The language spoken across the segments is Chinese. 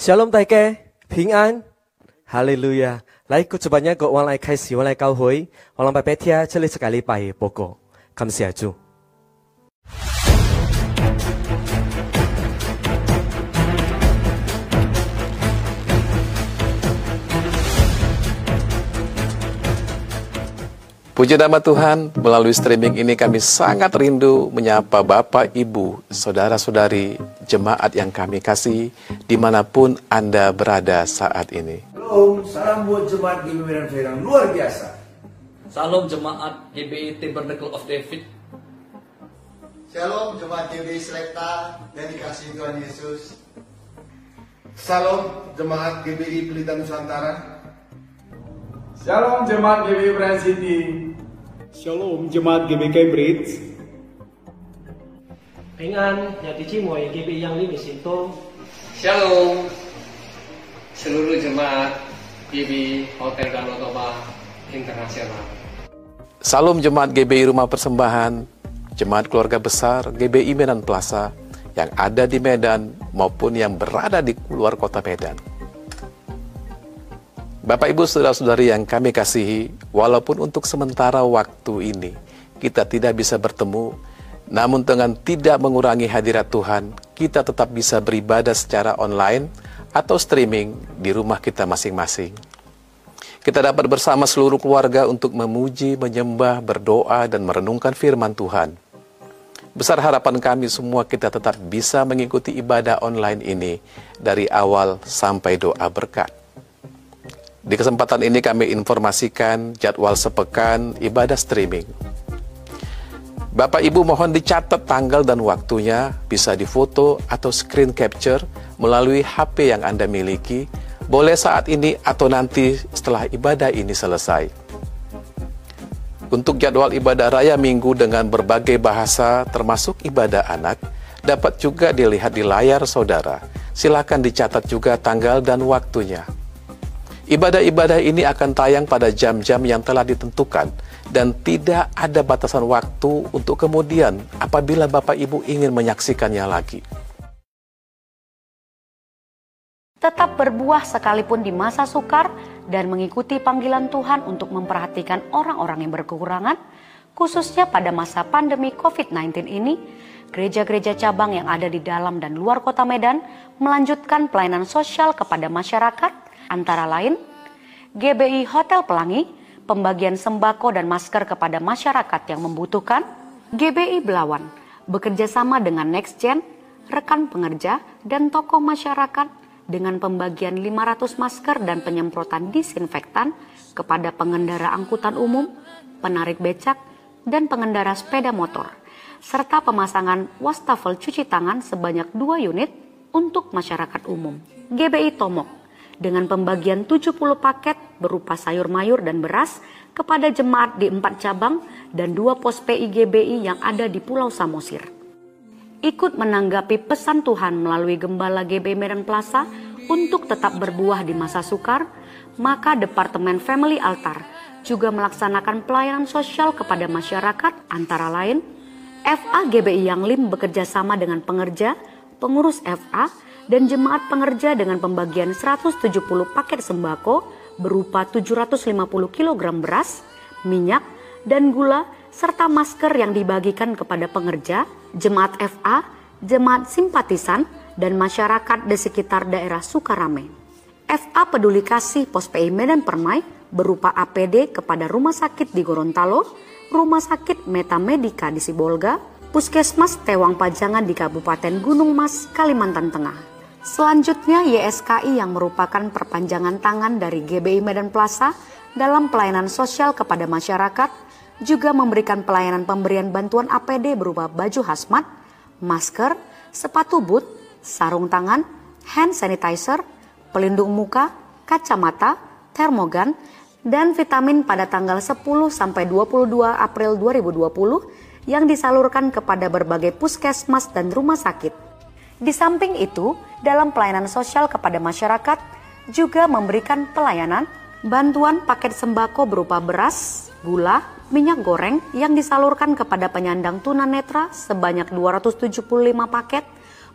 Shalom 大家，平安，哈利路亚！来，古主办一个往来开始，往来教会，往来拜拜天，这里是个礼拜的报告，感谢主。Puji nama Tuhan, melalui streaming ini kami sangat rindu menyapa Bapak, Ibu, Saudara-saudari, jemaat yang kami kasih, di mana pun Anda berada saat ini. Shalom, salam buat jemaat GBI Medan Ferang, luar biasa. Salam jemaat GBI Tabernacle of David. Shalom jemaat GBI Selekta dan dikasih Tuhan Yesus. Salam jemaat GBI Pelita Nusantara. Shalom jemaat GBI Brand City. Shalom jemaat GBI Cambridge. Bình an, nhà tí chi mùi GBI Yang Lim Sinto. Shalom seluruh jemaat GBI Hotel Danau Toba Internasional. Salam Jemaat GBI Rumah Persembahan, Jemaat Keluarga Besar GBI Medan Plaza yang ada di Medan maupun yang berada di luar kota Medan. Bapak Ibu Saudara-saudari yang kami kasihi, walaupun untuk sementara waktu ini kita tidak bisa bertemu, namun dengan tidak mengurangi hadirat Tuhan, kita tetap bisa beribadah secara online atau streaming di rumah kita masing-masing. Kita dapat bersama seluruh keluarga untuk memuji, menyembah, berdoa, dan merenungkan firman Tuhan. Besar harapan kami semua kita tetap bisa mengikuti ibadah online ini dari awal sampai doa berkat. Di kesempatan ini kami informasikan jadwal sepekan ibadah streaming. Bapak Ibu mohon dicatat tanggal dan waktunya, bisa difoto atau screen capture melalui HP yang Anda miliki, boleh saat ini atau nanti setelah ibadah ini selesai. Untuk jadwal ibadah raya minggu dengan berbagai bahasa termasuk ibadah anak, dapat juga dilihat di layar saudara. Silakan dicatat juga tanggal dan waktunya. Ibadah-ibadah ini akan tayang pada jam-jam yang telah ditentukan dan tidak ada batasan waktu untuk kemudian apabila Bapak Ibu ingin menyaksikannya lagi. Tetap berbuah sekalipun di masa sukar dan mengikuti panggilan Tuhan untuk memperhatikan orang-orang yang berkekurangan, khususnya pada masa pandemi COVID-19 ini, gereja-gereja cabang yang ada di dalam dan luar kota Medan melanjutkan pelayanan sosial kepada masyarakat, antara lain GBI Hotel Pelangi, pembagian sembako dan masker kepada masyarakat yang membutuhkan, GBI Belawan, bekerja sama dengan NextGen, rekan pengerja, dan toko masyarakat dengan pembagian 500 masker dan penyemprotan disinfektan kepada pengendara angkutan umum, penarik becak, dan pengendara sepeda motor, serta pemasangan wastafel cuci tangan sebanyak 2 unit untuk masyarakat umum. GBI Tomok dengan pembagian 70 paket berupa sayur mayur dan beras kepada jemaat di empat cabang dan dua pos PIGBI yang ada di Pulau Samosir. Ikut menanggapi pesan Tuhan melalui Gembala GB Medan Plaza untuk tetap berbuah di masa sukar, maka Departemen Family Altar juga melaksanakan pelayanan sosial kepada masyarakat antara lain FA GBI Yang Lim bekerja sama dengan pengerja, pengurus FA, dan jemaat pengerja dengan pembagian 170 paket sembako berupa 750 kg beras, minyak, dan gula serta masker yang dibagikan kepada pengerja, jemaat FA, jemaat simpatisan, dan masyarakat di sekitar daerah Sukarame. FA Peduli Kasih Pos PI Medan Permai berupa APD kepada rumah sakit di Gorontalo, rumah sakit Metamedika di Sibolga, Puskesmas Tewang Pajangan di Kabupaten Gunung Mas, Kalimantan Tengah. Selanjutnya YSKI yang merupakan perpanjangan tangan dari GBI Medan Plaza dalam pelayanan sosial kepada masyarakat juga memberikan pelayanan pemberian bantuan APD berupa baju hazmat, masker, sepatu boot, sarung tangan, hand sanitizer, pelindung muka, kacamata, termogan, dan vitamin pada tanggal 10 sampai 22 April 2020 yang disalurkan kepada berbagai puskesmas dan rumah sakit. Di samping itu, dalam pelayanan sosial kepada masyarakat juga memberikan pelayanan bantuan paket sembako berupa beras, gula, minyak goreng yang disalurkan kepada penyandang tunanetra sebanyak 275 paket,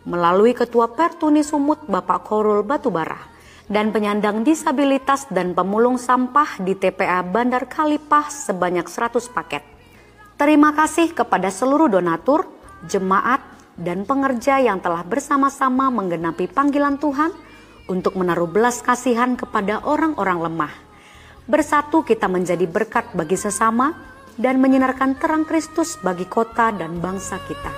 melalui Ketua Pertuni Sumut Bapak Korul Batubara dan penyandang disabilitas dan pemulung sampah di TPA Bandar Kalipah sebanyak 100 paket. Terima kasih kepada seluruh donatur, jemaat, dan pengerja yang telah bersama-sama menggenapi panggilan Tuhan untuk menaruh belas kasihan kepada orang-orang lemah. Bersatu kita menjadi berkat bagi sesama dan menyinarkan terang Kristus bagi kota dan bangsa kita.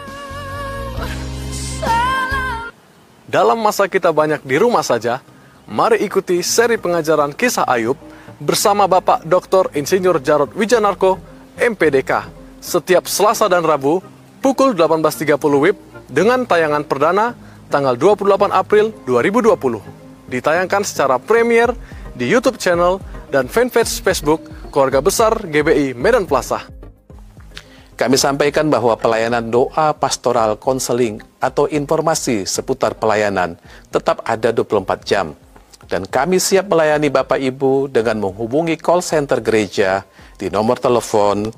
Dalam masa kita banyak di rumah saja, mari ikuti seri pengajaran kisah Ayub bersama Bapak Dr. Insinyur Jarod Wijanarko, MPDK, setiap Selasa dan Rabu pukul 18.30 WIB dengan tayangan perdana tanggal 28 April 2020. Ditayangkan secara premier di YouTube channel dan fanpage Facebook Keluarga Besar GBI Medan Plaza. Kami sampaikan bahwa pelayanan doa pastoral konseling atau informasi seputar pelayanan tetap ada 24 jam. Dan kami siap melayani Bapak Ibu dengan menghubungi call center gereja di nomor telepon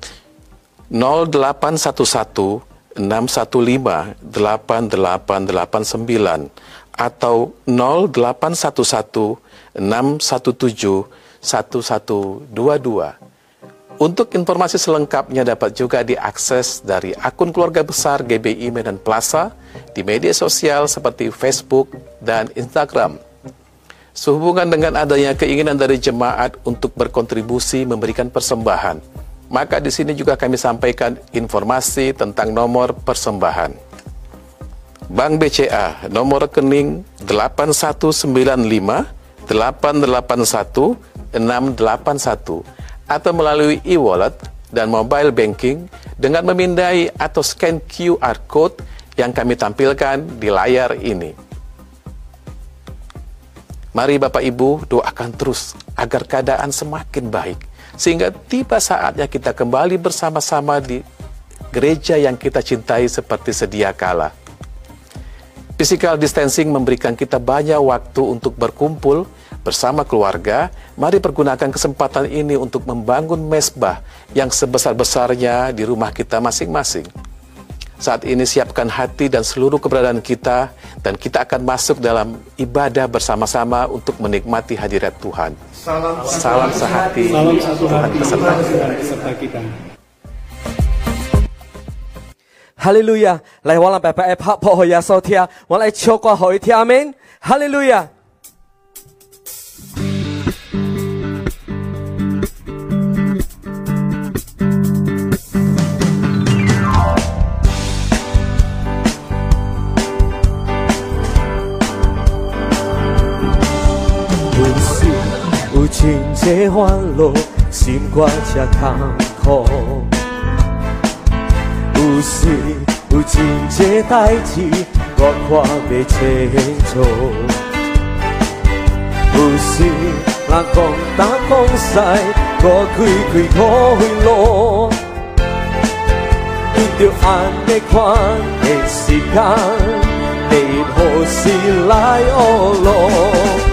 0811 615 8889 atau 0811 617 1122. Untuk informasi selengkapnya dapat juga diakses dari akun keluarga besar GBI Medan Plaza di media sosial seperti Facebook dan Instagram. Sehubungan dengan adanya keinginan dari jemaat untuk berkontribusi memberikan persembahan, maka di sini juga kami sampaikan informasi tentang nomor persembahan. Bank BCA nomor rekening 8195 881 681 atau melalui e-wallet dan mobile banking dengan memindai atau scan QR code yang kami tampilkan di layar ini. Mari Bapak Ibu doakan terus agar keadaan semakin baik sehingga tiba saatnya kita kembali bersama-sama di gereja yang kita cintai seperti sedia kala. Physical distancing memberikan kita banyak waktu untuk berkumpul Bersama keluarga, mari pergunakan kesempatan ini untuk membangun mesbah yang sebesar-besarnya di rumah kita masing-masing. Saat ini siapkan hati dan seluruh keberadaan kita dan kita akan masuk dalam ibadah bersama-sama untuk menikmati hadirat Tuhan. Salam, Salam sehati, Salam satu hati, beserta kita. beserta kita. Hallelujah！来，我让爸爸拍破好耶稣听，我来唱歌好一听，Amen！哈 真多烦恼，心肝才空苦。有时有真多代志，我看袂清楚。有时人讲东讲西，我开开误会路。遇着安尼款的时间，你何时来学路？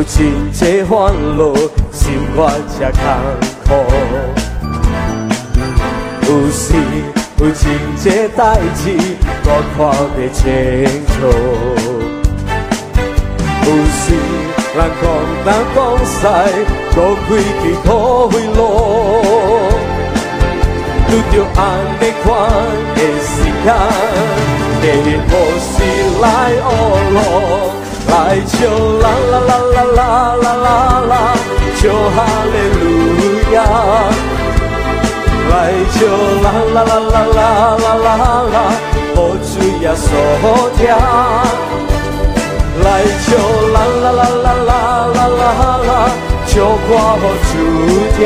有真多欢乐，心肝才艰苦。有时有真多代志，我看不清楚。有时人讲东讲西，搁开起口会落。拄着安的款的时间，地偏时是来懊恼。来唱啦啦啦啦啦啦啦啦，唱哈利路亚。来唱啦啦啦啦啦啦啦啦，好主耶稣听。来唱啦啦啦啦啦啦啦啦，唱歌好主听。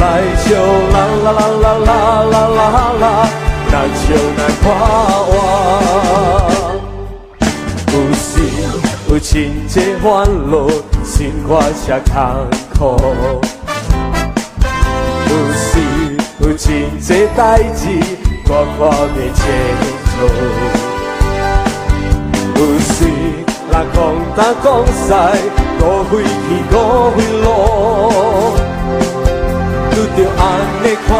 来唱啦啦啦啦啦啦啦啦，那唱来看我。有时有真多烦恼，心肝才空苦。有时有真多代志，我看袂清楚。有时人讲东讲西，误会去误会路。遇着安尼款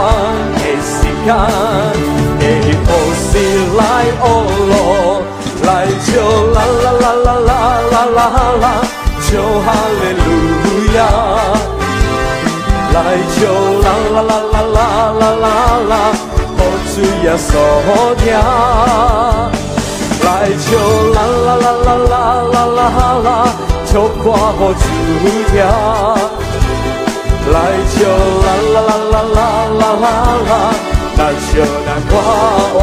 的时干，给我心来哦咯，来就啦啦啦啦啦啦啦啦，就哈利路亚，来就啦啦啦啦啦啦啦啦，好主耶稣听，来就啦啦啦啦啦啦啦啦，就挂我主听。来就啦啦啦啦啦啦啦啦，那就那挂我。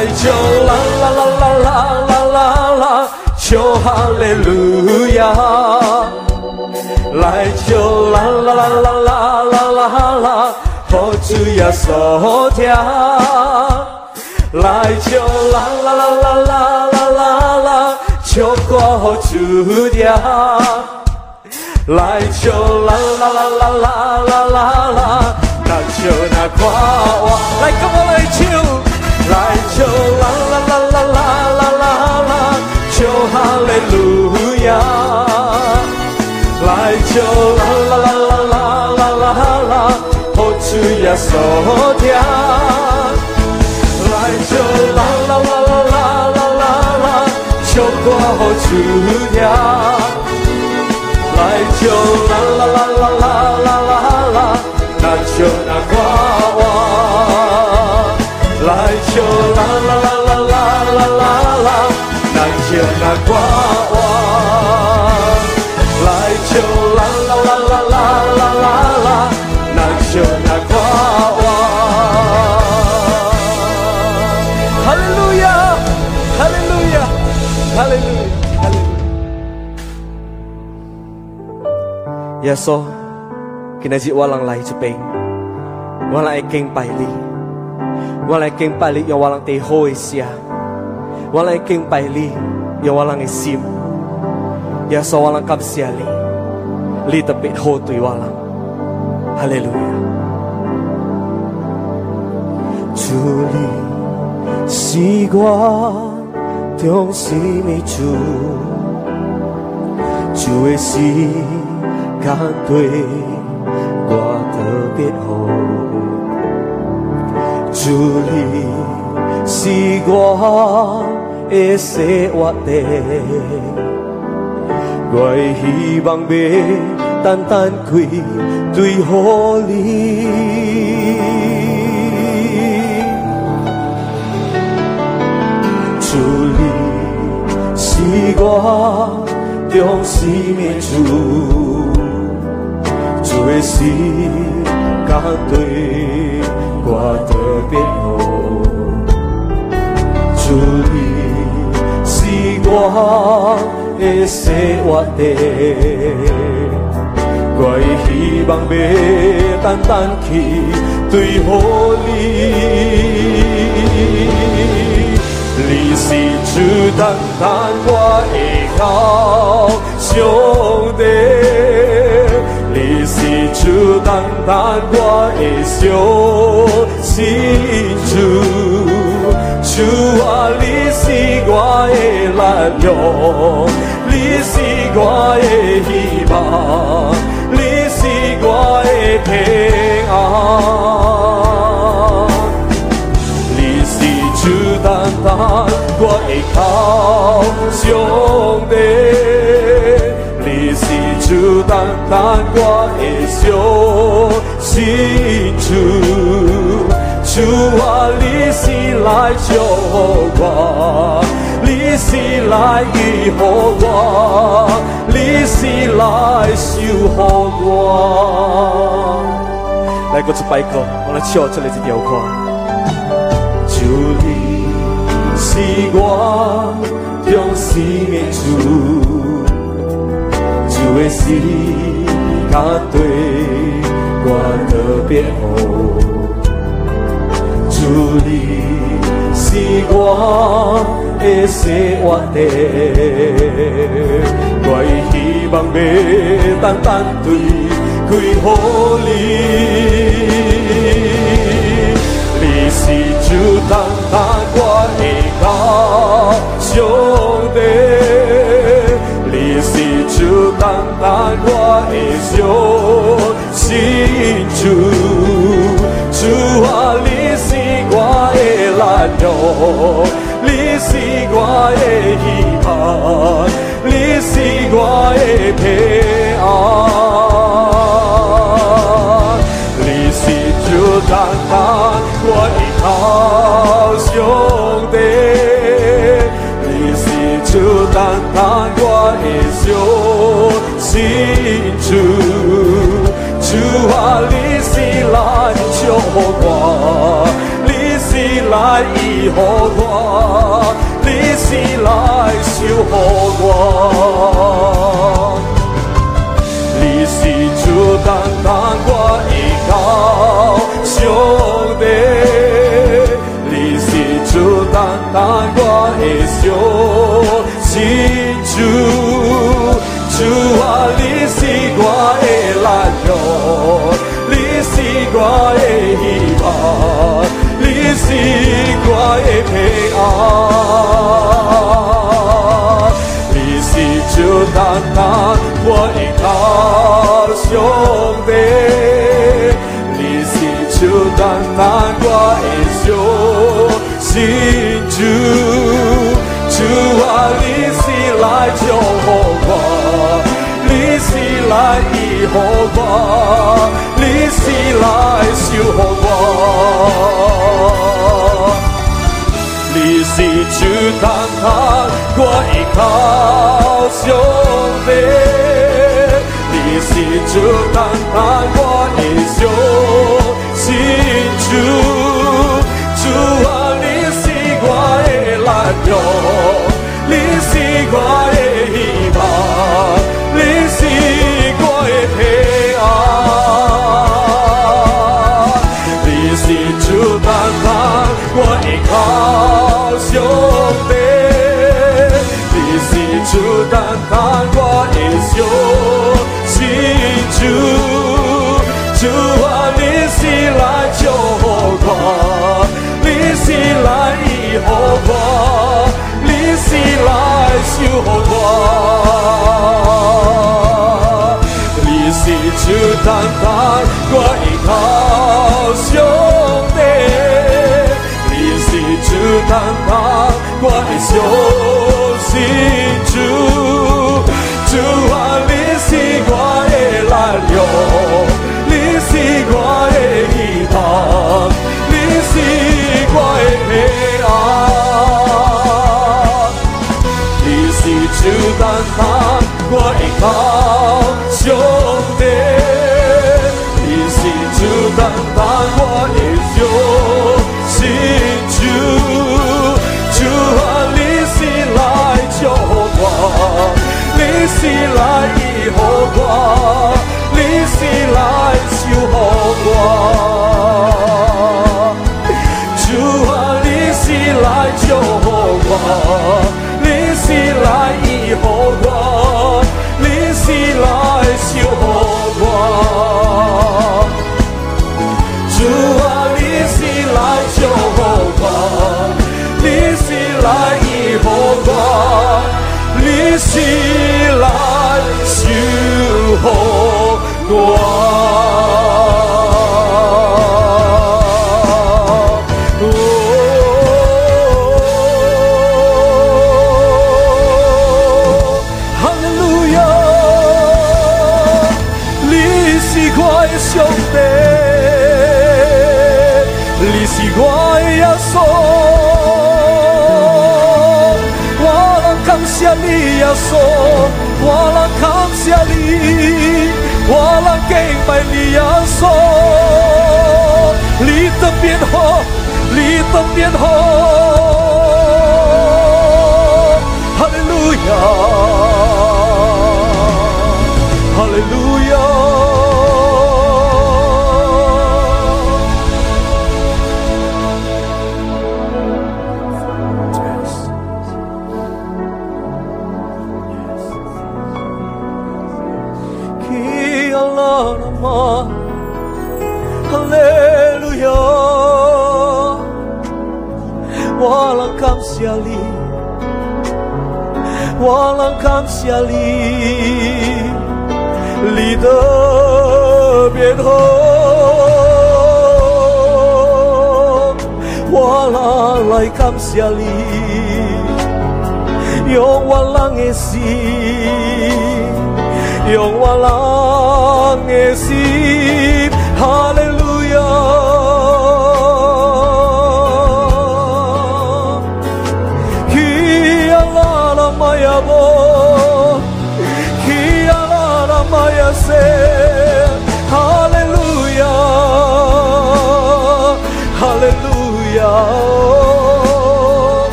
来就啦啦啦啦啦啦啦啦，就哈利路亚。来就啦啦啦啦啦啦啦啦，好主耶稣听。来就啦啦啦啦啦啦啦啦，就挂好主听。来就啦啦啦啦啦啦啦啦，那就那夸我，来跟我来就，来就啦啦啦啦啦啦啦啦，就哈利路亚，来就啦啦啦啦啦啦啦啦，好主耶稣听，来就啦啦啦啦啦啦啦啦，就夸好主听。来就啦啦啦啦啦啦啦啦，那就那挂我。来就啦啦啦啦啦啦啦啦，那就那挂我。来就啦啦啦啦啦啦啦啦，那就那挂我。哈利路亚，哈利路亚，哈利路亚。耶稣，今日我人来这边，我来敬拜你，我来敬拜你，有我人地好的下，我来敬拜你，有我人的心，也稣我人感谢你，你特别好对我人，哈利路亚。主你是我中心的主，主的心敢对我特别好。主你是我的生活地，我希望要单单归对好你，主你是我中心的主。主的心敢对我你是我的生活地，我希望要单单去对好你。你是主单单我的靠兄弟。你是主单单我的小心主，主啊，你是我的力量，你是我的希望，你是我的平安。你是主单单我的靠兄弟。你是主单单我的小心主，主啊，你是来救我，你是来医好我，你是来守护我。来个一摆歌，我。来唱这里一条歌。主你是我中心的主。主的心他对我特别好，主你是我的生活地，我希望要单单对归乎你。你是主单单我的高兄弟。你是主单单我的小心主，你是我的希望，你是我的平安，你是主单单我依靠上帝，你是主单单我的小心主，主啊，你是来救我，你是来医好我，你是来修好我。你是主单单我依靠上帝，你是主单单我的小心主，主啊，你是我的力量，你是我的，是我的平安。你是主单单我依靠上帝，你是主单单我的小心主，主啊，你是来救我，来医好我，你是来修好我。你是主单单我依靠上帝，你是主单单我的小心主，主啊，你是我的力量，你是我的希望，主单单我依靠兄弟，你是主单单我的小心主，主啊，你是来救我，你是来医好我，你是来修好我。你是主单单我依靠是主单单我的小心主，主啊，你是我的力量，你是我的依靠，你是我的平安。你是主单单我依靠我。主啊，你是来救我，你是来医好我，你是来修好我。主啊，你是来救我，你是来医好我，你是来修好我。耶稣，我能感谢你，我能敬拜你耶稣，你的变好，你的变好。哈利路亚，哈利路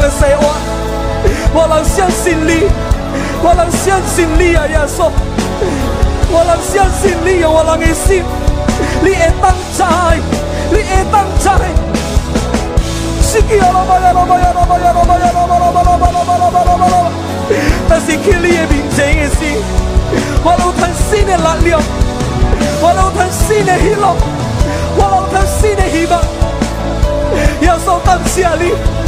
的神，我我能相信你，我能相信你啊，耶稣，我能相信你啊，我能的心，你会当在，你会当在。是基啊，老呀，老板呀，老板呀，老板呀，老板，老板，老板，老板，老板，老板，老板。但是去你的面前的时，我有腾新的力量，我有腾新的喜乐，我有腾新的希望。耶稣，感谢你。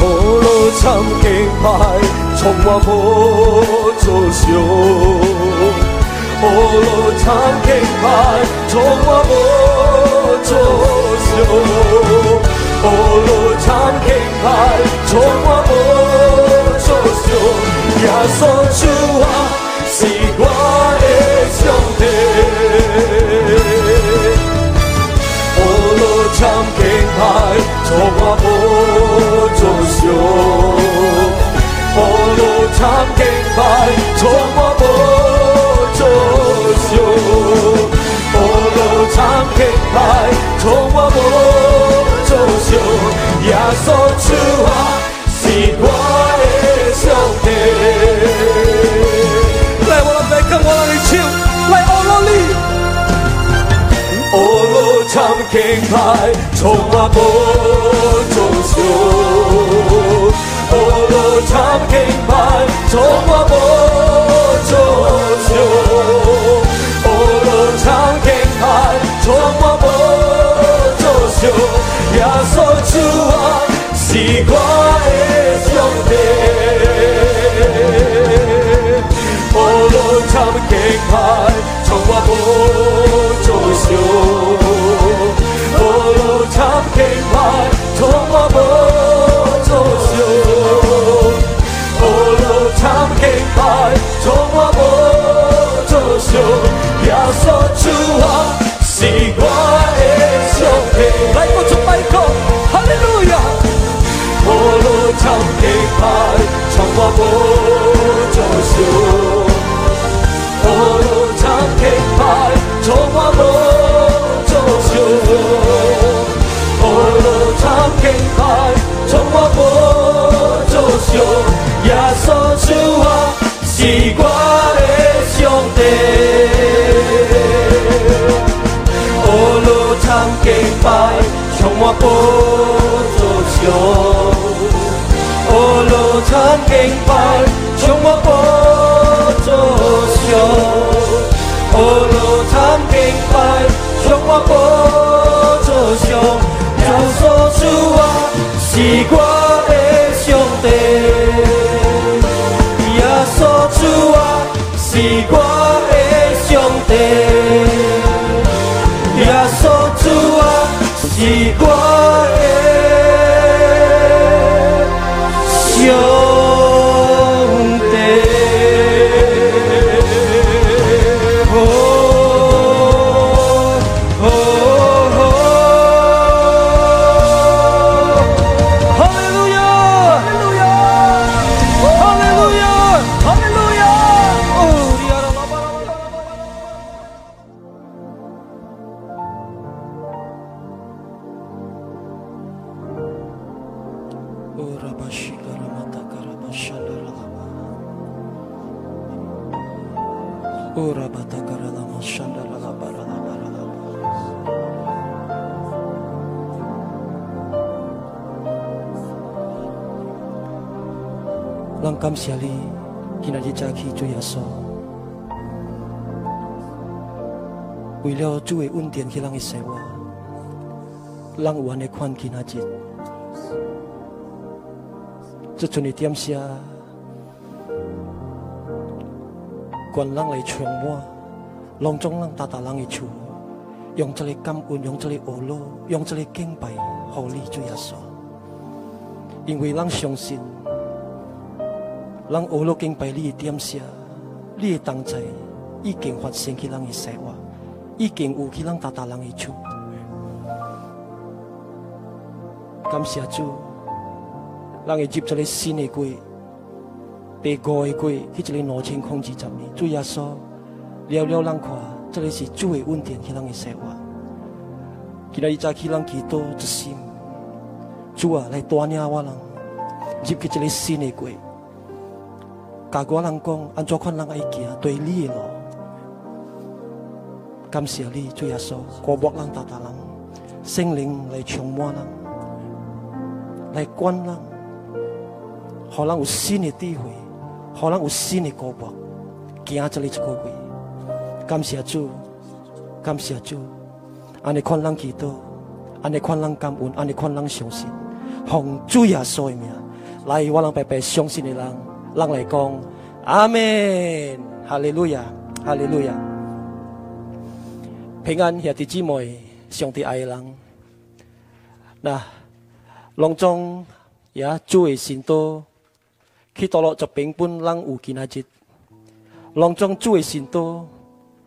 哦，苍天派，从我无作秀。哦，苍天派，从我无作秀。哦，苍天派，从我无作秀，耶稣救我。我路长荆牌，闯过无足笑。我路长荆牌，闯过无足笑。我路长荆牌，闯过无足笑。夜宿此华。敬拜从我目中秀可歌可泣可歌可泣可歌可泣可歌可从我没有人耶稣主啊是我的生命可歌可从我没有人长青牌，从我手中收。道路长青牌，从我手中收。耶稣救我，是我的福份。来，我崇拜歌，哈利路亚。道路长青牌，从我手中收。路雨露牌从我铺作秀雨路餐厅牌从我铺作秀要说主啊是我的兄弟耶稣主啊是我的上帝。耶稣主啊是我为了主的恩典去咱的生活，咱有安尼款今仔日。这阵的点下，关人来充满，隆中人大大人的厝，用这里感恩，用这里恶乐，用这里敬拜，互你主耶稣。因为咱相信，咱恶乐敬拜你的点下，你的同在已经发生去咱的生活，已经有去咱大大人的厝。感谢主。咱会入一个新的季，第五个季去一个两千空二十年，主耶稣了了咱看，这个是主的恩典去咱的生活。今日早起咱祈祷一心，主啊来带领我人入去一个新的季，教我人讲安怎款人爱行对你的路。感谢你，主耶稣，过目人大大人，圣灵来充满人，来管人。互咱有新的智慧，互咱有新的高博，行这里一个月。感谢主，感谢主，安尼款咱祈祷，安尼款咱感恩，安尼款咱相信，奉主耶稣的名，来我人白白相信的人，咱来讲阿门，哈利路亚，哈利路亚，平安兄弟姊妹，上帝爱的人，那隆中也主的信徒。去到了这边本人有今仔日，隆中主的信徒，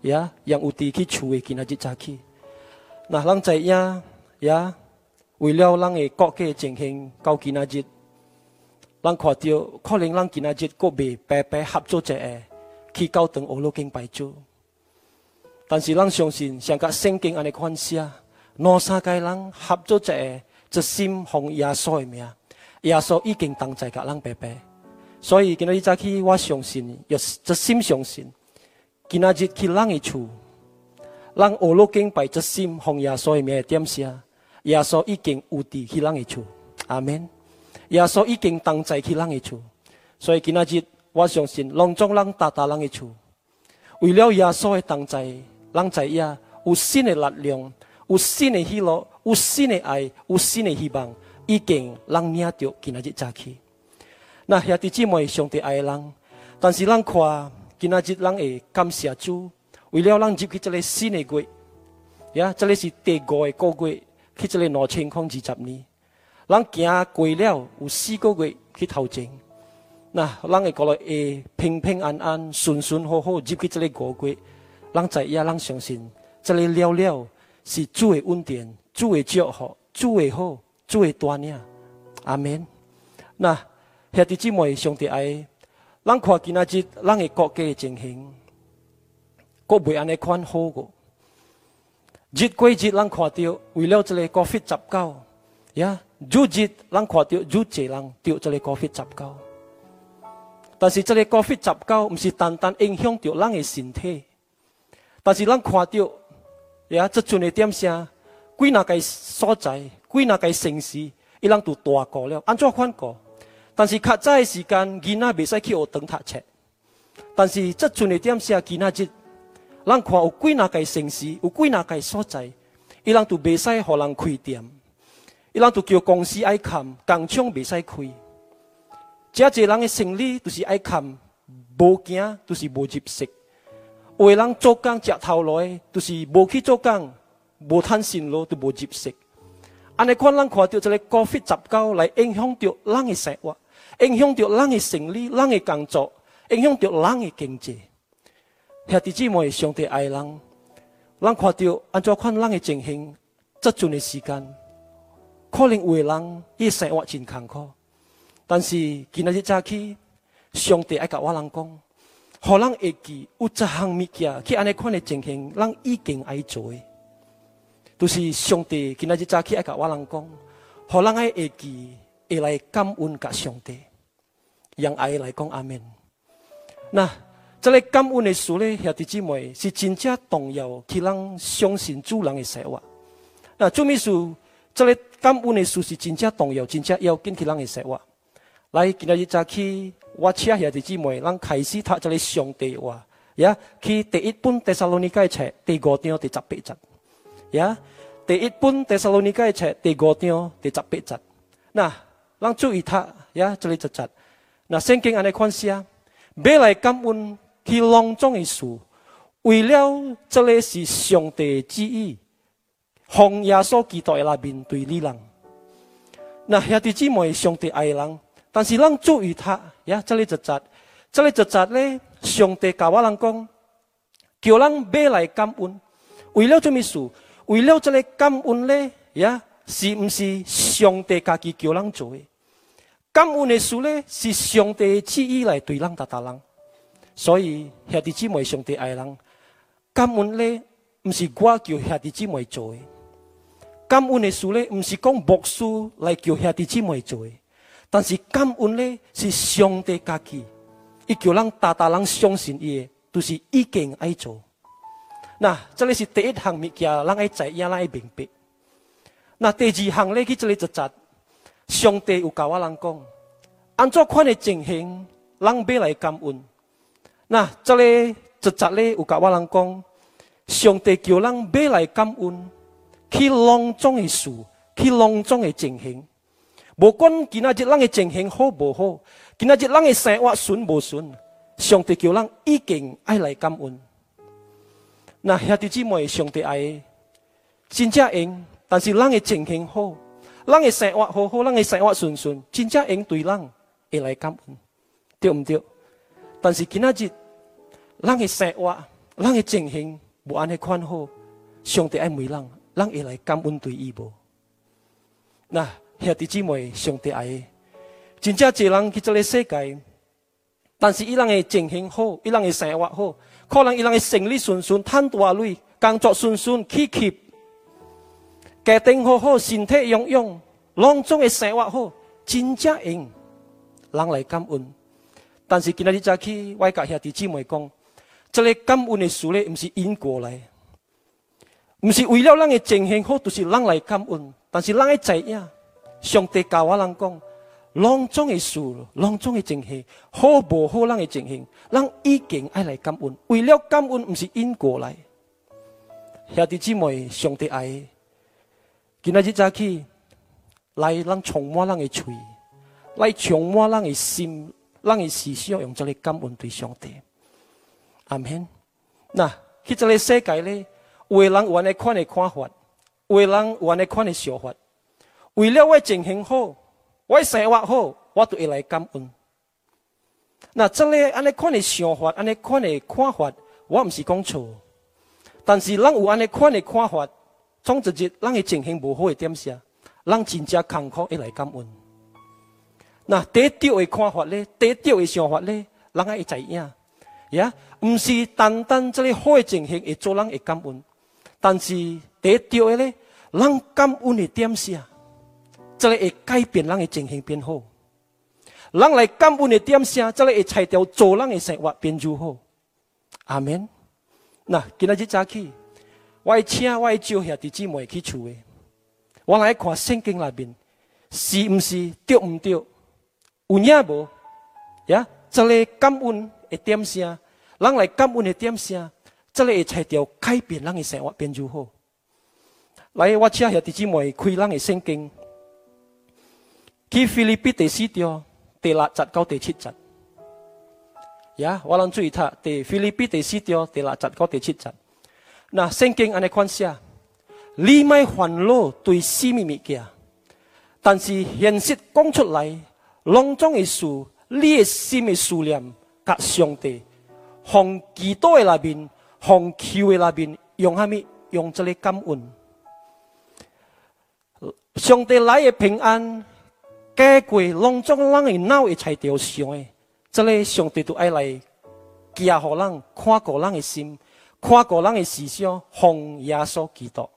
呀，让有地去厝的今仔日早起。那咱知影，呀，为了咱的国家情形到今仔日，咱看到可能咱今仔日个未白白合作者个去教堂俄罗敬拜主。但是咱相信，像甲圣经安尼款写，两三个人合作者个一心奉耶稣的名，耶稣已经同在甲咱白白。所以今仔日早起，我相信，要一心相信，今仔日去咱的厝，咱俄罗敬拜一心奉耶稣的名的点下，耶稣已经有地去咱的厝，阿门。耶稣已经同在去咱的厝，所以今仔日我相信，隆中咱大大咱的厝，为了耶稣的同在，咱在呀有新的力量，有新的喜乐，有新的爱，有新的希望，已经咱领着今仔日早起。那兄弟姊妹，上帝爱的人，但是咱看今仔日咱会感谢主，为了咱入去这个新的月，呀，这里是第五个个月，去这个两千空二十年，咱行过了有四个月去头前，那咱会过来会平平安安、顺顺好好入去这个五月，咱在呀，咱相信这里了了是主的恩典、主的祝福、主的好、主的大领，阿门。那。兄弟姊妹，上帝爱，咱看今仔日咱的国家的情形，国未安尼款好过。日过日，咱看到为了这个 Covid 十九，呀，日日咱看到愈济人得这个 Covid 十九。但是这个 Covid 十九毋是单单影响着咱的身体，但是咱看到，呀，这阵的点声，几哪个所在，几哪个城市，伊人都大个了，安怎款过？但是较早的时间，囡仔未使去学堂读册。但是这阵的点声囡仔日，咱看有几哪个城市，有几哪个所在，伊人都未使互人开店，伊人都叫公司爱看，工厂未使开。遮济人的生理就是爱看，无行都是无入息。有的人做工食头路的，都是无去做工，无趁辛劳都无入息。安尼看，咱看到这个 COVID 十九来影响到咱的生活，影响到咱的生理、咱的工作，影响到咱的经济。兄弟姊妹，上帝爱人，咱看到按照款咱的情形，这阵的时间，可能有的人伊生活真坎坷，但是今日早起，上帝爱甲我人讲，互人会记有一项物件，去安尼款的情形，咱已经爱做。都是上帝今仔日早起爱甲我人讲，互人爱会记，会来感恩甲上帝，让爱来讲阿门。那这个感恩的事呢，兄弟姊妹是真正动摇，去人相信主人的生活。那做咩事？这个感恩的事是真正动摇，真正要紧去人的生活。来，今仔日早起，我请兄弟姊妹，咱开始读这个上帝话，呀，去第一本《第三罗尼迦册》第五章第十八节，呀。第一本《第三罗尼迦册》第五章第十八节，那咱注意他呀，这里一节。那圣经安尼款写，买来感恩去隆重的事，为了这里是上帝旨意，奉耶稣基督的来面对你人。那兄弟姊妹，上帝爱人，但是咱注意他呀，这里一节，这里一节呢，上帝教我人讲，叫人买来感恩，为了这么事？为了这个感恩呢，呀，是毋是上帝家己叫人做的？感恩的事呢，是上帝旨意来对人达达人。所以兄弟姊妹，上帝爱人，感恩呢，毋是我叫兄弟姊妹做的。感恩的事呢，毋是讲牧师来叫兄弟姊妹做的。但是感恩呢，是上帝家己，伊叫人达达人相信伊的，都是已经爱做。那这里是第一项物件，让爱知影，让爱明白。那第二项咧，去这里就集，上帝有教我人讲，按照款的情形，人要来感恩。那这里就集咧有教我人讲，上帝叫人要来感恩，去隆重的事，去隆重的情形。无管今仔日人的情形好无好，今仔日人的生活顺无顺，上帝叫人已经爱来感恩。那兄弟姊妹，上帝爱真正用，但是人的情形好，人的生活好好，人的生活顺顺，真正用对人会来感恩，对唔对？但是今仔日人的生活，人的情形无安尼款好，上帝爱问人，人会来感恩对伊无？那兄弟姊妹，上帝爱真正一人去这个世界，但是伊人的情形好，伊人的生活好。可能伊人的生理顺顺，赚大钱，工作顺顺，起起，家庭好好，身体养养，拢总的生活好，真正用人来感恩。但是今日早起，我甲兄弟姊妹讲，这个感恩的事咧，毋是因果来，毋是为了咱的情形好，就是人来感恩。但是咱嘅知影，上帝教我人讲。浪中的事，浪中的情形，好无好人的情形，人已经爱来感恩。为了感恩，不是因果来。兄弟姊妹，上帝爱，今仔日早起来，人充满人的嘴，来充满人的心，人的思想，用这个感恩对上帝。阿门。那去这个世界咧，为人有安尼款的看法，为人有安尼款的想法，为了我情形好。我生活好，我都会来感恩。那这个安尼款的想法，安尼款的看法，我毋是讲错。但是咱有安尼款的看法，总一日咱的情形无好的点下，咱真正坎坷会来感恩。那第对的看法咧，第对的想法咧，人会知影。呀，毋是单单这个好的情形会做人会感恩，但是第对的咧，人感恩的点下。这里会改变人的情形变好，人来感恩的点声，这里会拆掉做人的生活变如好。阿门。那今日早起，我请我招兄弟姊妹去厝的，我来看圣经内面是毋是对毋对？有影无？呀，这里感恩的点声，人来感恩的点声，这里会拆掉改变人的生活变如好。来，我请兄弟姊妹开人的圣经。去菲律宾第四条第六节到第七节，呀，我能注意他第菲律宾第四条第六节到第七节。那圣经安尼款写，你莫烦恼对什么物件，但是现实讲出来，隆重的事，你的心的思念，甲上帝，从基督的那边，从求的那边，用虾米？用这个感恩。上帝来的平安，解过隆重人的脑会才着想的，这个上帝都爱来，加互人看过人的心，看过人的思想，奉耶稣基督。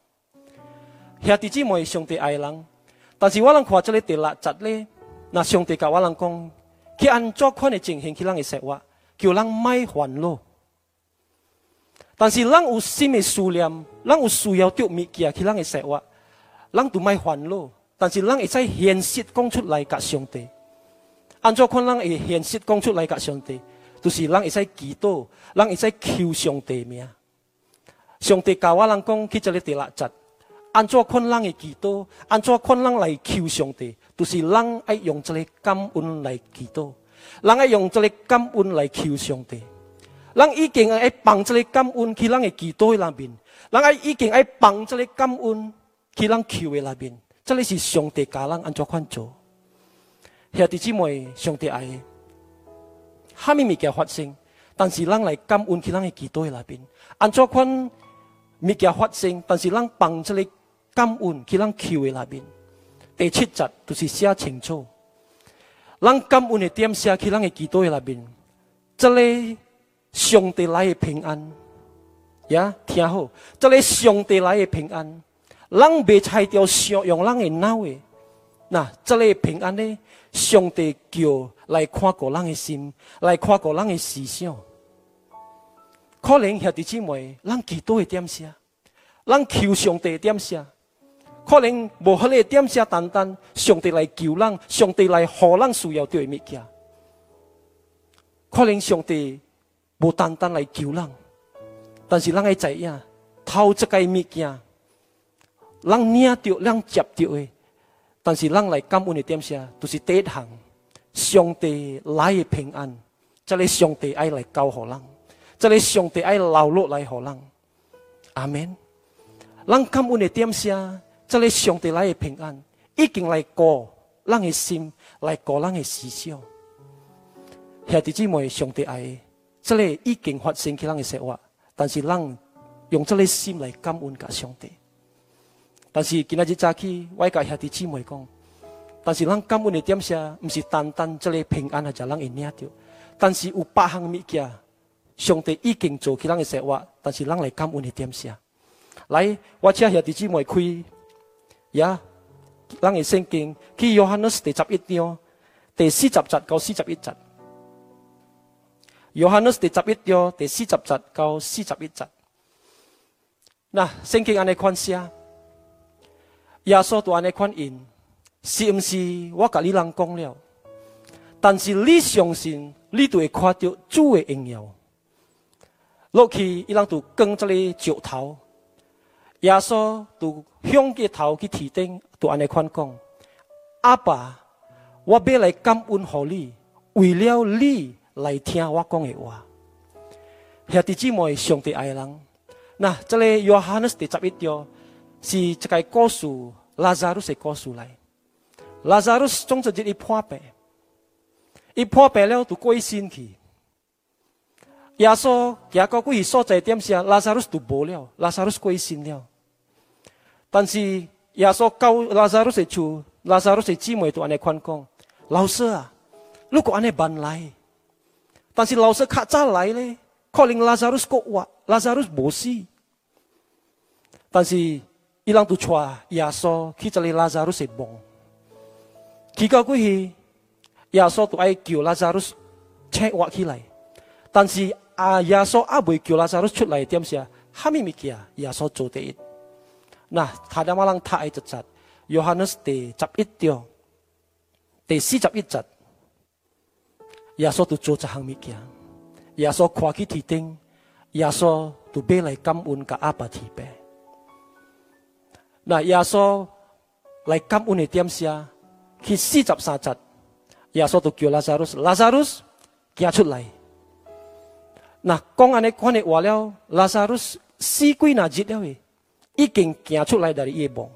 兄弟姊妹，上帝爱人，但是我人看这个第六节咧，那上帝甲我人讲，去按怎款的情形去人的生活，叫人卖烦恼。但是人有心的思念，人有需要着物件去人的生活，人都卖烦恼。但是人会在现实讲出来甲上帝，按怎看人会现实讲出来甲上帝，就是人会在祈祷，人会在求上帝名。上帝教我人讲去这里第六节。按怎看人会祈祷，按怎看人来求上帝，就是人爱用这个感恩来祈祷，人爱用这个感恩来求上帝。人已经爱放这个感恩去人的祈祷的那边，人爱已经爱放这个感恩去人求的那边。这里是上帝教人按怎款做。兄弟姊妹，上帝爱，哈密物件发生，但是人来感恩去人的祈祷的那边，按怎款物件发生，但是人放这个。感恩去咱求的那边，第七节就是写清楚。咱感恩的点写去咱的祈祷的那边，这里上帝来的平安，呀，听好，这里上帝来的平安，咱袂拆掉上用人的脑的，那这里平安呢？上帝叫来看过人的心，来看过人的思想。可能兄弟姊妹，咱祈祷的点写，咱求上帝点写。可能无迄个点写单单，上帝来救人，上帝来互人需要对物件。可能上帝无单单来救人，但是人爱知影，偷这个物件，人领着，人接着的。但是人来感恩的点啥，都是第一项，上帝来的平安，这里上帝爱来教互人，这里上帝爱流落来互人。阿门。人感恩的点啥。这里上帝来的平安，已经来过咱的心，来过咱的思想。兄弟姊妹，上帝爱，这里已经发生起咱的生活，但是咱用这里心来感恩甲上帝。但是今仔日早起，我甲兄弟姊妹讲，但是咱感恩的点下，不是单单这里平安啊，就咱会领着，但是有八项物件，上帝已经做起咱的生活，但是咱来感恩的点下。来，我请兄弟姊妹开。呀，咱嘅圣经去约翰福音第十一章第四十节到四十一节。约翰福音第十一章第四十节到四十一节。那圣经安尼款写，耶稣都安尼款印，是毋是我甲你人讲了？但是你相信，你就会看到主的荣耀。落去，伊人就跟这里石头。耶稣就向个头去提顶，就安尼款讲：阿爸，我要来感恩乎你，为了你来听我讲的话。兄弟姊妹，上帝爱人。那这里约翰的第十一章是这个故事，拉扎鲁是故事来。拉扎鲁总之日一破病，一破病了就过身去。耶稣行到几所在点时，拉扎鲁就无了，拉扎鲁过身了。但是耶稣教拉萨路是处，拉萨路是姊妹都安尼宽讲，老师啊，如果安尼慢来，但是老师较早来咧，可能拉萨路是国活，拉萨路无死。但是伊人都带耶稣去这里拉萨路是梦，去到过去，耶稣都爱叫拉萨路醒活起来，但是啊耶稣啊未叫拉萨路出来点啥，哈咪物件耶稣做第一。Nah, kada malang ta ay tat Yohanes de chap it dio. De si chap it chat. Ya so tu cho cha hang mi kia. Ya so kwa ki ti ting. Ya so tu be lai kam un ka apa ti pe. 那耶稣来感恩的点下，去四十三节，耶稣都叫拉萨路，拉萨路行出来。那讲安尼款的话了，拉萨路死鬼那日了，已经行出来的夜梦。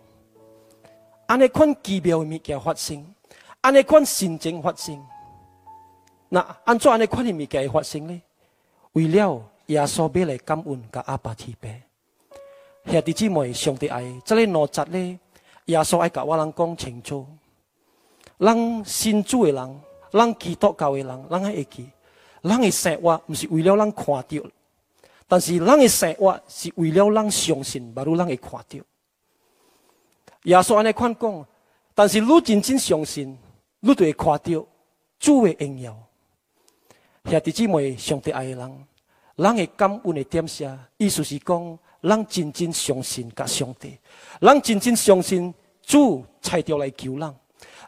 安尼款奇妙的物件发生，安尼款神情发生。那安怎安尼款的物件会发生呢？为了耶稣要来感恩，跟阿爸提拜。兄弟姊妹，上帝爱，这里两节呢，耶稣爱甲我人讲清楚。咱信主的人，咱基督教的人，咱爱会记，咱的生活毋是为了咱看到，但是咱的生活是为了咱相信，不如咱会看到。耶稣安尼款讲，但是你真正相信，你就会看到主的荣耀。兄弟姊妹，上帝爱的人，咱会感恩的点下，意思是讲，咱真正相信甲上帝，咱真正相信主才调来救人，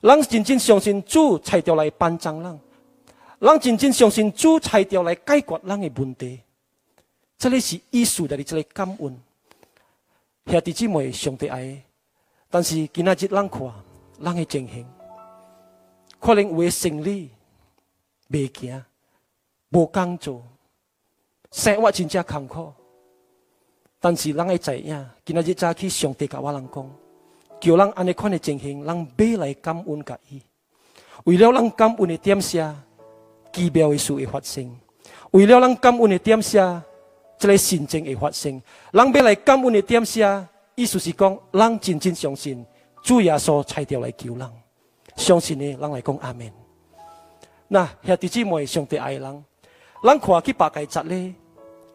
咱真正相信主才调来帮助人，咱真正相信主才调来解决咱的问题。这里是艺术的，这里感恩。兄弟姊妹，上帝爱。但是今仔日咱看，咱的情形，可能有诶生理未行，无工作，生活真正坎坷。但是咱会知影，今仔日早起上帝甲我人讲，叫咱安尼款的情形，咱买来感恩甲伊。为了咱感恩的点下，奇妙的事会发生；为了咱感恩的点下，这个神情会发生。咱买来感恩的点下。意思是讲，咱真正相信主耶稣才调来救人，相信的，咱来讲阿门。那兄弟姊妹，上帝爱人，咱看去八戒节咧，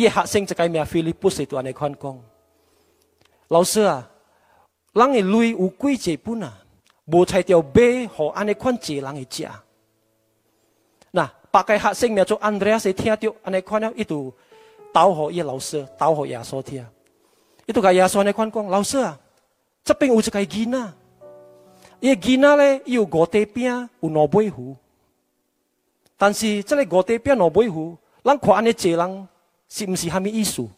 一。学生，伊人都白白行去这里山，去这里山顶，去到山顶咧。耶稣都变阿妹，伊都看哇，真正济人，对紧伊人。耶稣都问学生，咱有物件食无？分互这个隆中的人。伊学生一个名菲利普斯都安尼款讲，老师啊，咱的泪有几济本啊？无才调买互安尼款济人的食。那八个学生名做安德烈斯听到安尼款了，伊都导互伊老师，导互耶稣听。伊都甲耶稣尼款讲，老师啊，这边有一个囡仔，伊个囡仔咧有五块饼，有两杯壶。但是这个五块饼两杯壶，咱看安尼济人是毋是虾米意思？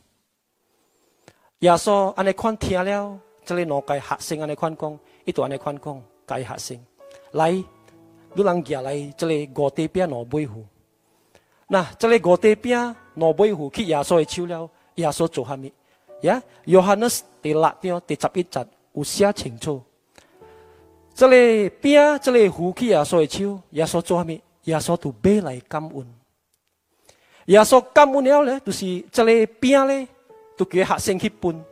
耶稣安尼款听了，这里两个学生安尼款讲，伊都安尼款讲，甲学生来，你人举来这里五块饼两杯壶。那这里五块饼两杯壶去耶稣的手了，耶稣做虾米？呀，约翰斯第六章第十一节有写清楚。这里饼，这里呼气耶稣的手，耶稣做啥物？耶稣都买来感恩。耶稣感恩了咧，就是这里饼咧，都叫学生去分。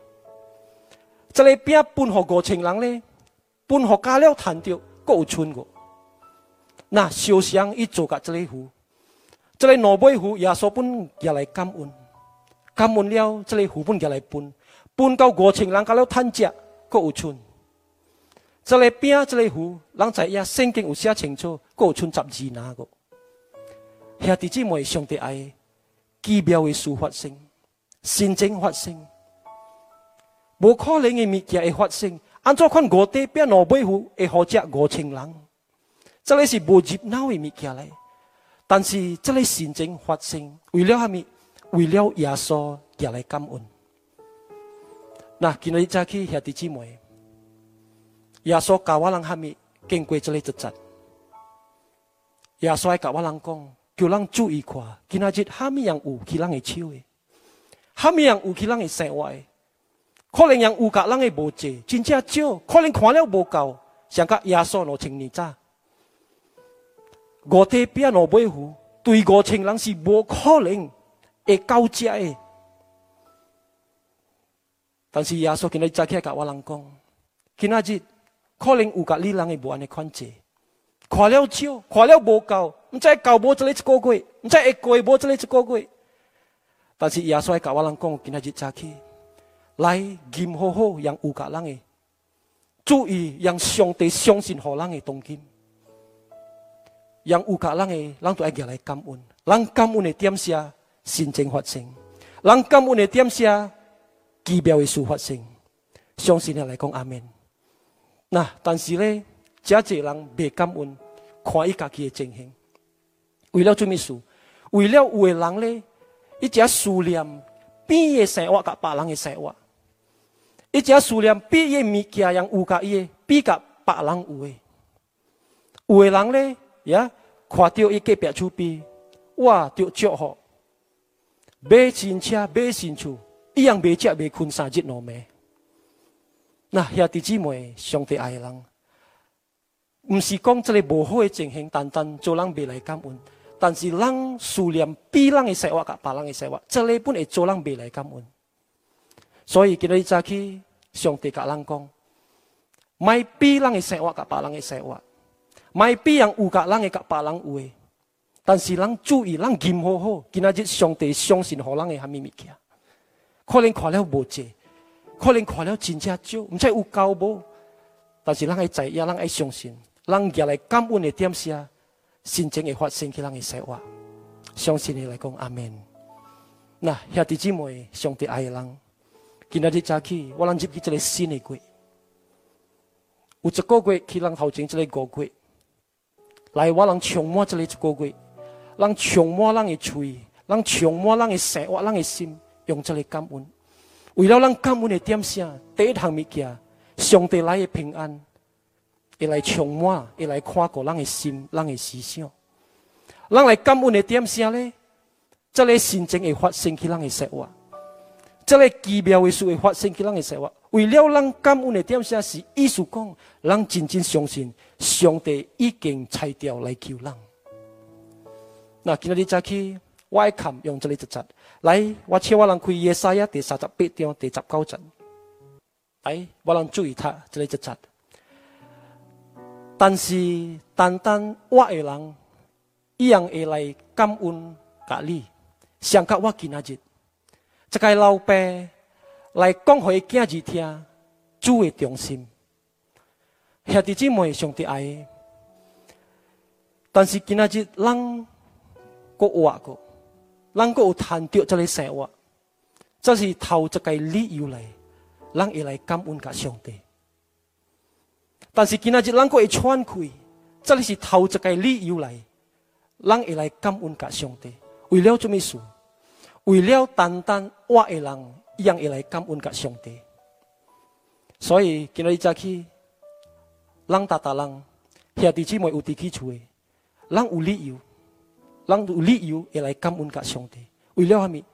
这个饼分互五千人咧，分互加了摊着，够有剩个。那烧香一做甲这里壶，这里两杯壶，耶稣本也来感恩。感恩了，这里副本来分，分到五千人，加了摊食，各有剩。这里饼，这里壶，人在呀，圣经有写清楚，各有剩十二拿个。兄弟姊妹，上帝爱奇妙的事发生，心情发生，无可能的物件会发生。按照看五块饼两杯壶，会好食五千人，这里是无热闹的物件来。但是这里心情发生，为了虾米？为了耶稣也来感恩。那今日早起兄弟姊妹，耶稣教我人虾米经过这里一节，耶稣教我人讲，叫人注意看，今日虾米样有去人的手的，虾米样有去人的生活的，可能样有甲人的无济，真正少，可能看了无够，像甲耶稣两千年早，五体变两尾虎，对五千人是无可能。会高价诶，但是耶稣今日早起甲我人讲，今仔日可能有甲你人诶无安尼款济，看了少，看了无够，唔知够无这里一个月，唔知会过无这里一个月。但是耶稣甲我人讲，今仔日早起来严好好，让有格人的注意，让上帝相信好人的动机，让有格人的人都爱入来感恩，人感恩的点下心情发生，人感恩的点下奇妙的事发生，相信你来讲阿门。那但是呢，这些人未感恩，看伊家己的情形，为了做咩事？为了有的人呢？伊只思念边个生活甲别人的生活，伊只思念边个物件 yang 有甲伊比甲别人有诶。有的人咧，呀，看到伊隔壁厝边，哇，着祝福，买新车买新厝，一样买食买困三日两暝。那兄弟姊妹，上帝爱人，毋是讲即个无好诶情形，单单做人未来感恩。但是人思念比人的生活甲别人的生活，这里本会做人未来感恩。所以今日早起，上帝甲人讲，卖比人的生活甲别人的生活，卖比人有甲人的甲别人有的。但是人注意，人金好好，今日上帝相信互人的虾米物件？可能看了无济，可能看了真正少，毋知有够无。但是人爱知，也人爱相信，人入来感恩的点是心情会发生起人的生活，相信你来讲阿门。那兄弟姊妹，上帝爱的人，今日早起，我人入去一个新的月，有一个月去人头前这个五月，来我人充满这里一个月，人充满人的嘴，人充满人的生活，人的心，用这里感恩。为了人感恩的点啥？第一项物件，上帝来的平安。会来充满，会来看过人的心，人的思想。人来感恩的点啥呢？这个心情会发生起人的生活，这个奇妙的事会发生起人的生活。为了人感恩的点啥是意思讲，人真正相信上帝已经拆掉来救人。那今日早起，我爱看用这里一节，来，我请我人开耶赛亚第三十八章第十九节，来，我人注意他这里一节。但是，单单我的人，一样会来感恩甲你，想甲我今仔日，这个老爸来讲互伊囝儿听，主的中心，兄弟姊妹上帝爱。但是今仔日人国活过，人国有谈到这个生活，这是头一个理由来，人会来感恩甲上帝。但是今仔日，人个会喘开，这里是头一个理由来，人会来感恩甲上帝。为了做咩事？为了单单我的人，一样会来感恩甲上帝。所以今日早起，人大大人兄弟姊妹有地起厝的，人有理由，人有理由会来感恩甲上帝。为了虾米？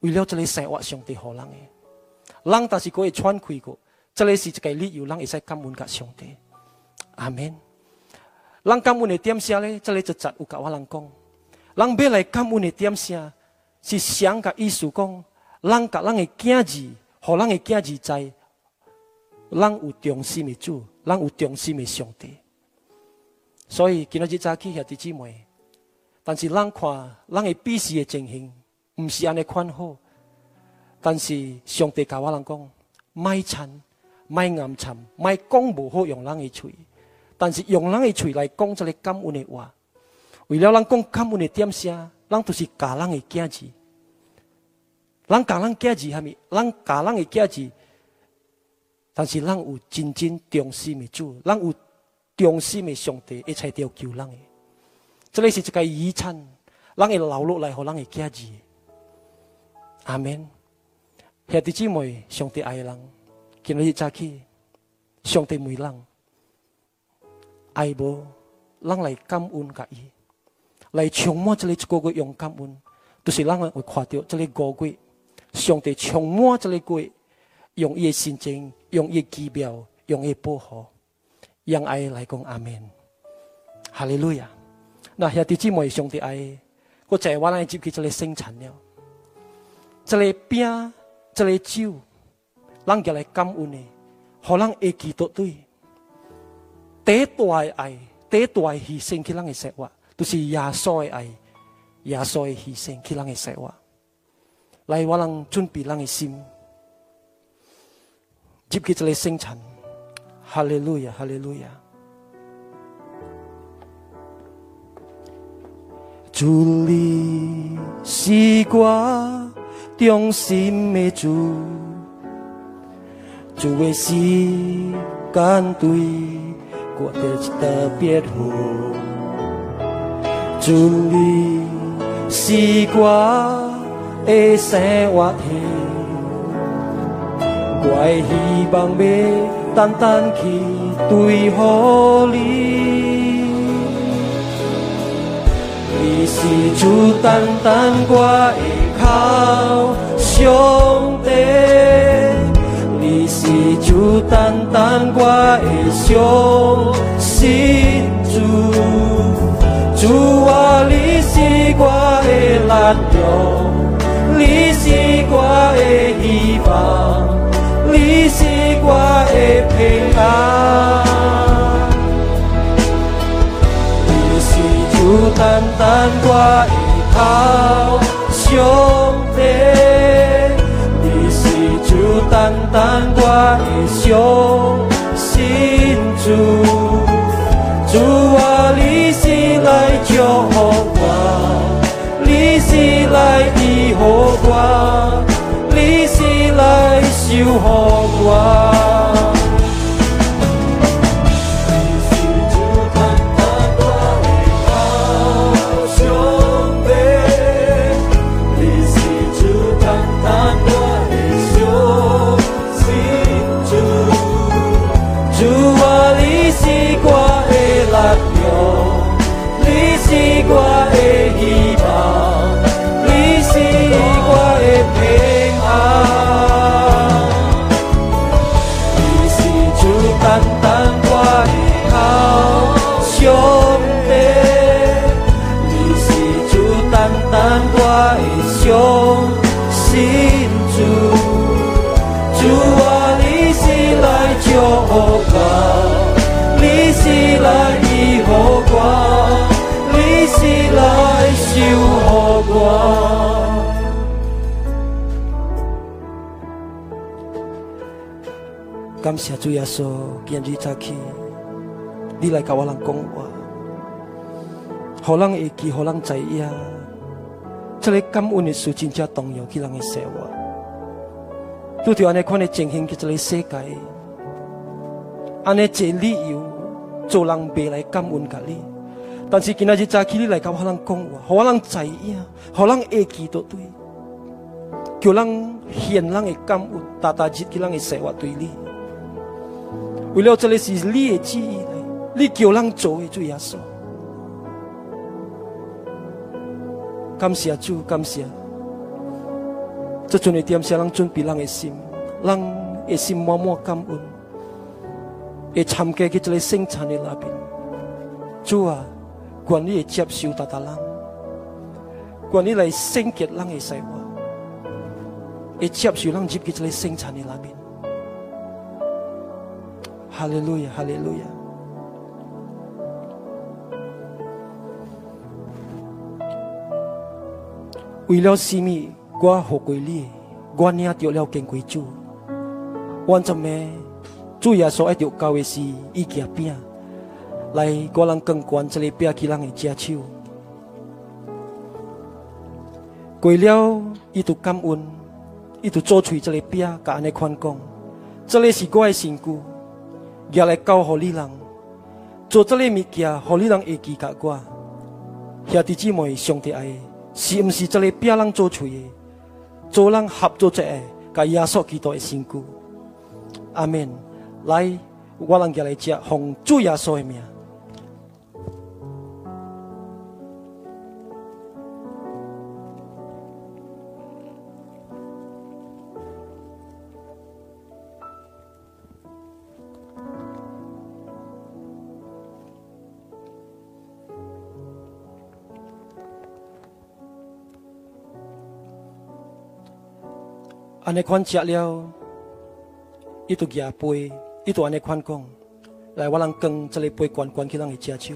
为了这里生活，上帝好人的。人但是可以喘开过，这里是一个理由，人会使感恩甲上帝。阿门。人感恩的点啥咧？这里就节有甲我人讲，人要来感恩的点啥？是想甲意思讲，人甲人的囝儿，互人的囝儿知，人有忠心的主，人有忠心的上帝。所以今日早起兄弟姊妹，但是人看人的彼此的情形，毋是安尼款好。但是上帝甲我人讲，卖惨，卖暗惨，卖讲无好用人的嘴。但是用人的嘴来讲这个感恩的话，为了人讲感恩的点啥，人都是教人的囝子，人教人囝子虾米？人教人的囝子，但是人有真正忠心的主，人有忠心的上帝，一切都要救人的。这里是一个遗产，人会留落来，互人的囝子。阿门。兄弟姊妹，上帝爱人，今日早起，上帝爱人。爱无，人来感恩甲伊，来充满这里一个月用感恩，都是人会看到这里个月，上帝充满这里月，用伊的心情，用伊奇妙，用伊保护，让爱来讲阿门，哈利路亚。那兄弟姊妹，上帝爱，我在我来接去这里生产了，这里饼，这里酒，人家来感恩的，互人会记得对。第一大爱，第第大牺牲去咱嘅生活，就是耶稣嘅爱，耶稣嘅牺牲去咱嘅生活。来，我人准备咱嘅心，接起这个圣餐，哈利路亚，哈利路亚。主你是我中心的主，主的时间对过得特别好。主你是我的生活体，我的希望要单单去对好你。你是主单单我的靠上帝，是主单单我的相信主，主啊，你是我的力量，你是我的希望，你是我的平安。你是主单单我的靠上帝，是主单单我的伤心主，主啊，你是来祝福我，你是来医好我，你是来守护。我来守护我。感谢主耶稣，今日早起，你来甲我人讲话，互人会记，互人知影，这个感恩的事真正重要，去人的生活。拄着安尼款的情形，去这个世界，安尼一理由，做人别来感恩甲你。但是今仔日早起你来甲我人讲话，互我人知影，互人会记到对，叫人现人的感恩，大大日去人的生活对你。为了这个是你的旨意，你叫人做的主耶稣。感谢主，感谢。这阵的点是人准备人的心，人的心满满感恩，会参加去这个生产的那边。主啊！愿你会接受大大人，愿你来圣洁人的生活，会接受人入去这个生产的那边。哈利路亚，哈利路亚。为了什么我学过你，我领着了敬贵主。我怎么主耶稣爱着教的是伊件饼。来，我人更关这里不要去人的家手。过了，伊就感恩，伊就做出这里饼，甲安尼宽讲，这里是我的身躯，也来教互你人，做这里物件，互你人会记甲我。兄弟姊妹，上帝爱，是毋是这里饼人做出的？做人合作者，甲耶稣基督的身躯。阿门。来，我人家来食，奉主耶稣的名。安尼款食了，伊都举杯，伊都安尼款讲：来我人跟这个杯关关去人的家手，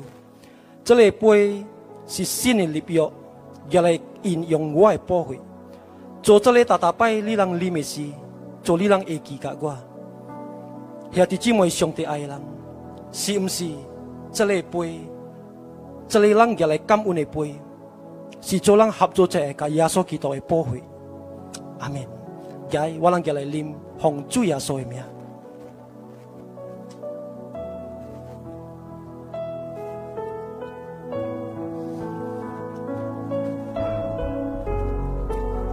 这个杯是新的礼约，也来应用我的宝血。做这个大大拜，你人里面是做你人会记得我。兄弟姊妹，上帝爱人，是毋是？这个杯，这个人也来感恩的杯，是做人合作者甲耶稣基督的宝血。阿门。解，我能叫来啉洪水啊，说的名。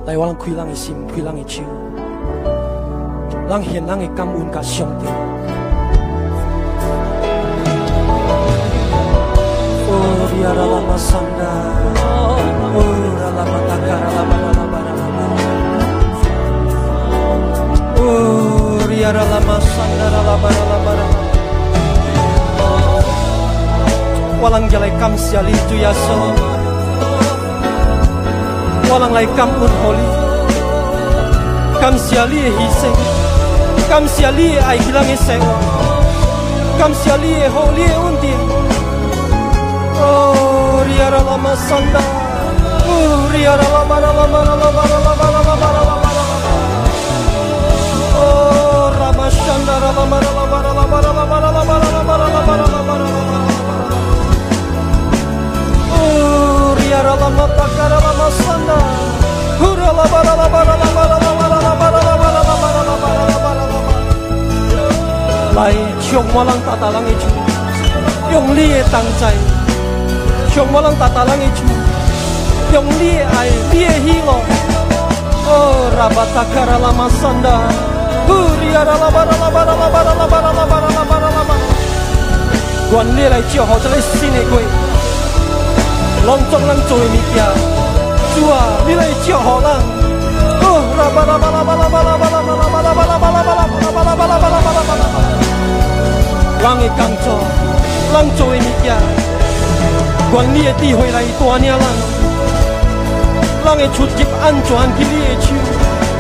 来，我能开的心，开人的手，让现人的感恩甲兄弟。Oh, biara lama sanda lama lama lama. Walang jalai kam siali tu yaso. Walang lai kam un holi. Kam siali e hiseng. Kam siali e ai hilang e sewa. Kam siali e holi e undian. Oh, riara lama sanda. Oh, riara lama lama lama lama lama lama lama 来，向我人大大人的手，用你的同在，向我人大大人的手，用你的爱，你的喜乐。Oh, rabata karala masanda. 卡拉拉玛桑达，呼里亚拉拉巴拉拉巴拉拉巴拉拉巴拉拉巴拉拉巴拉拉巴拉。愿你来照好这个新的季，隆重人。做的物件，主啊，你来照好人。哦，拉巴啦巴啦巴拉巴啦巴啦巴拉巴啦巴啦巴拉巴啦巴啦巴拉巴拉巴拉巴拉巴拉。人。的工作，人。做的物件。愿你的智慧来带领人，人。会出入安全去你的手，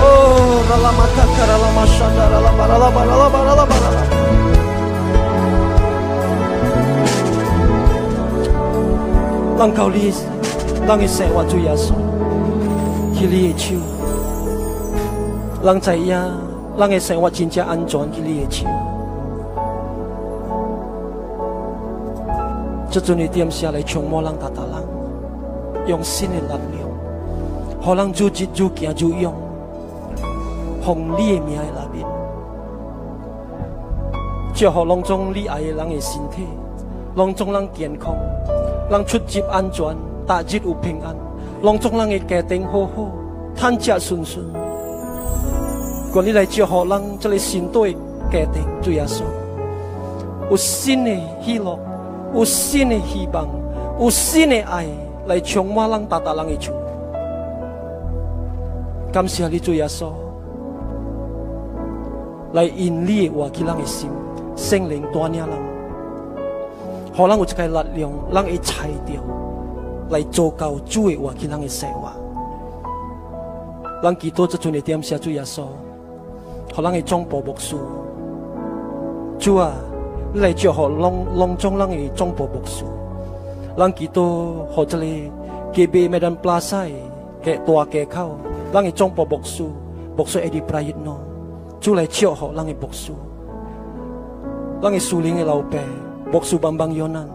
哦让靠你，让伊生活最耶稣，去你的手，让知影，让伊生活真正安全去你的手。这阵你点下来，充满人达达人，用新的力量，让人自己自行自用。奉你的名的那边，祝福拢中你爱的人的身体，拢中人健康，让出入安全，大日有平安，拢中人的家庭好好，趁食顺顺。愿你来祝福人这里新的家庭，主耶稣，有新的喜乐。有新的希望，有新的爱来充满人大大人的主。感谢你主耶稣，来引你的话去人的心，圣灵带领人，好人有这个力量，人会拆掉，来做到主的话去人的生活。人祈祷这阵的点下主耶稣，好人会装播牧师，主啊。你来祝福隆隆中人的中部牧师，咱祈祷或者咧隔壁麦当 plaza 嘅大街口，咱的中部牧师，牧师一直不来一喏，主来祝福咱的牧师，咱的树林的老爸，牧师帮帮有难，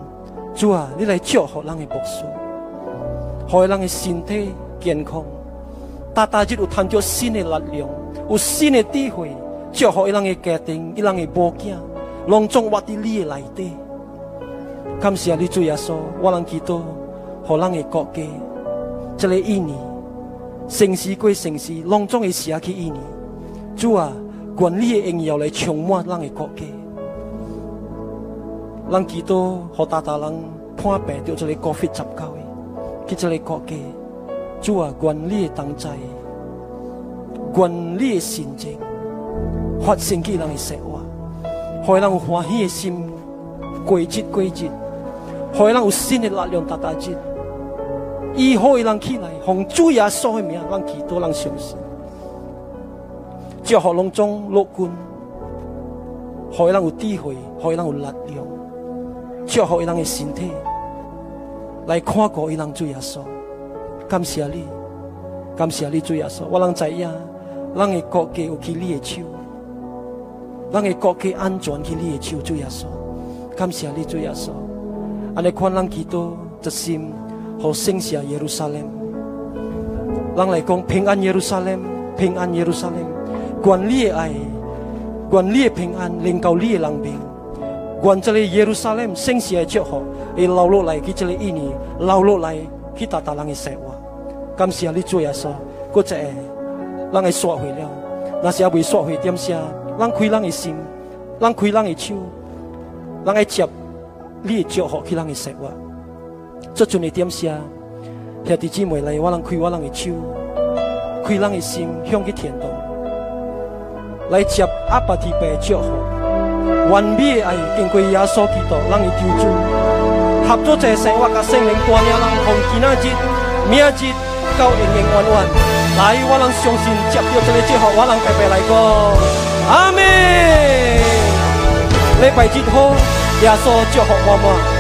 主啊，你来祝福咱的牧师，害咱的身体健康，大大只有探着新的力量，有新的智慧，祝福咱的家庭，咱的母囝。隆重我伫你的内底，感谢你主耶稣，我能祈祷，互咱的国家，这个一年，城市归城市，隆重的写去一年，主啊，管理的荣耀来充满咱的国家。咱基督和大大人判病到这个 COVID 十九的，去这个国家，主啊，管理的同在，管理的心情，发生给人的生活，让人有欢喜的心，过节过节，让人有新的力量，达达节。以后的人起来，奉主耶稣的名，让基督人相信。祝福隆中乐观，让人有智慧，让人有力量。祝福伊人的身体，来看过伊人主耶稣。感谢你，感谢你主耶稣。我人知影，咱的国家有去你的手，咱的国家安全去你的手，主耶稣。感谢你主耶稣。安尼看咱基督一心，和圣下耶路撒冷。咱来讲平安耶路撒冷，平安耶路撒冷。愿你的爱，愿你的平安，领到你的人民。愿这里耶路撒冷圣喜的祝福，会流落来去这里印尼，流落来去达达人的生活。感谢你主耶稣，搁一下，咱会刷回了。那是要未刷回点些，咱开咱的心，咱开咱的手，咱爱接你的祝福去咱的生活。这阵的点些，兄弟姊妹来，我人开我人的手，开咱的心向去天堂，来接阿爸提白祝福。完美的爱经过耶稣基督，让伊救主合作在生活甲圣灵大领，人从今仔日、明日到永永远远。来，我人相信接到这个祝福，我人特别来讲，阿门。礼拜日好，耶稣祝福我们。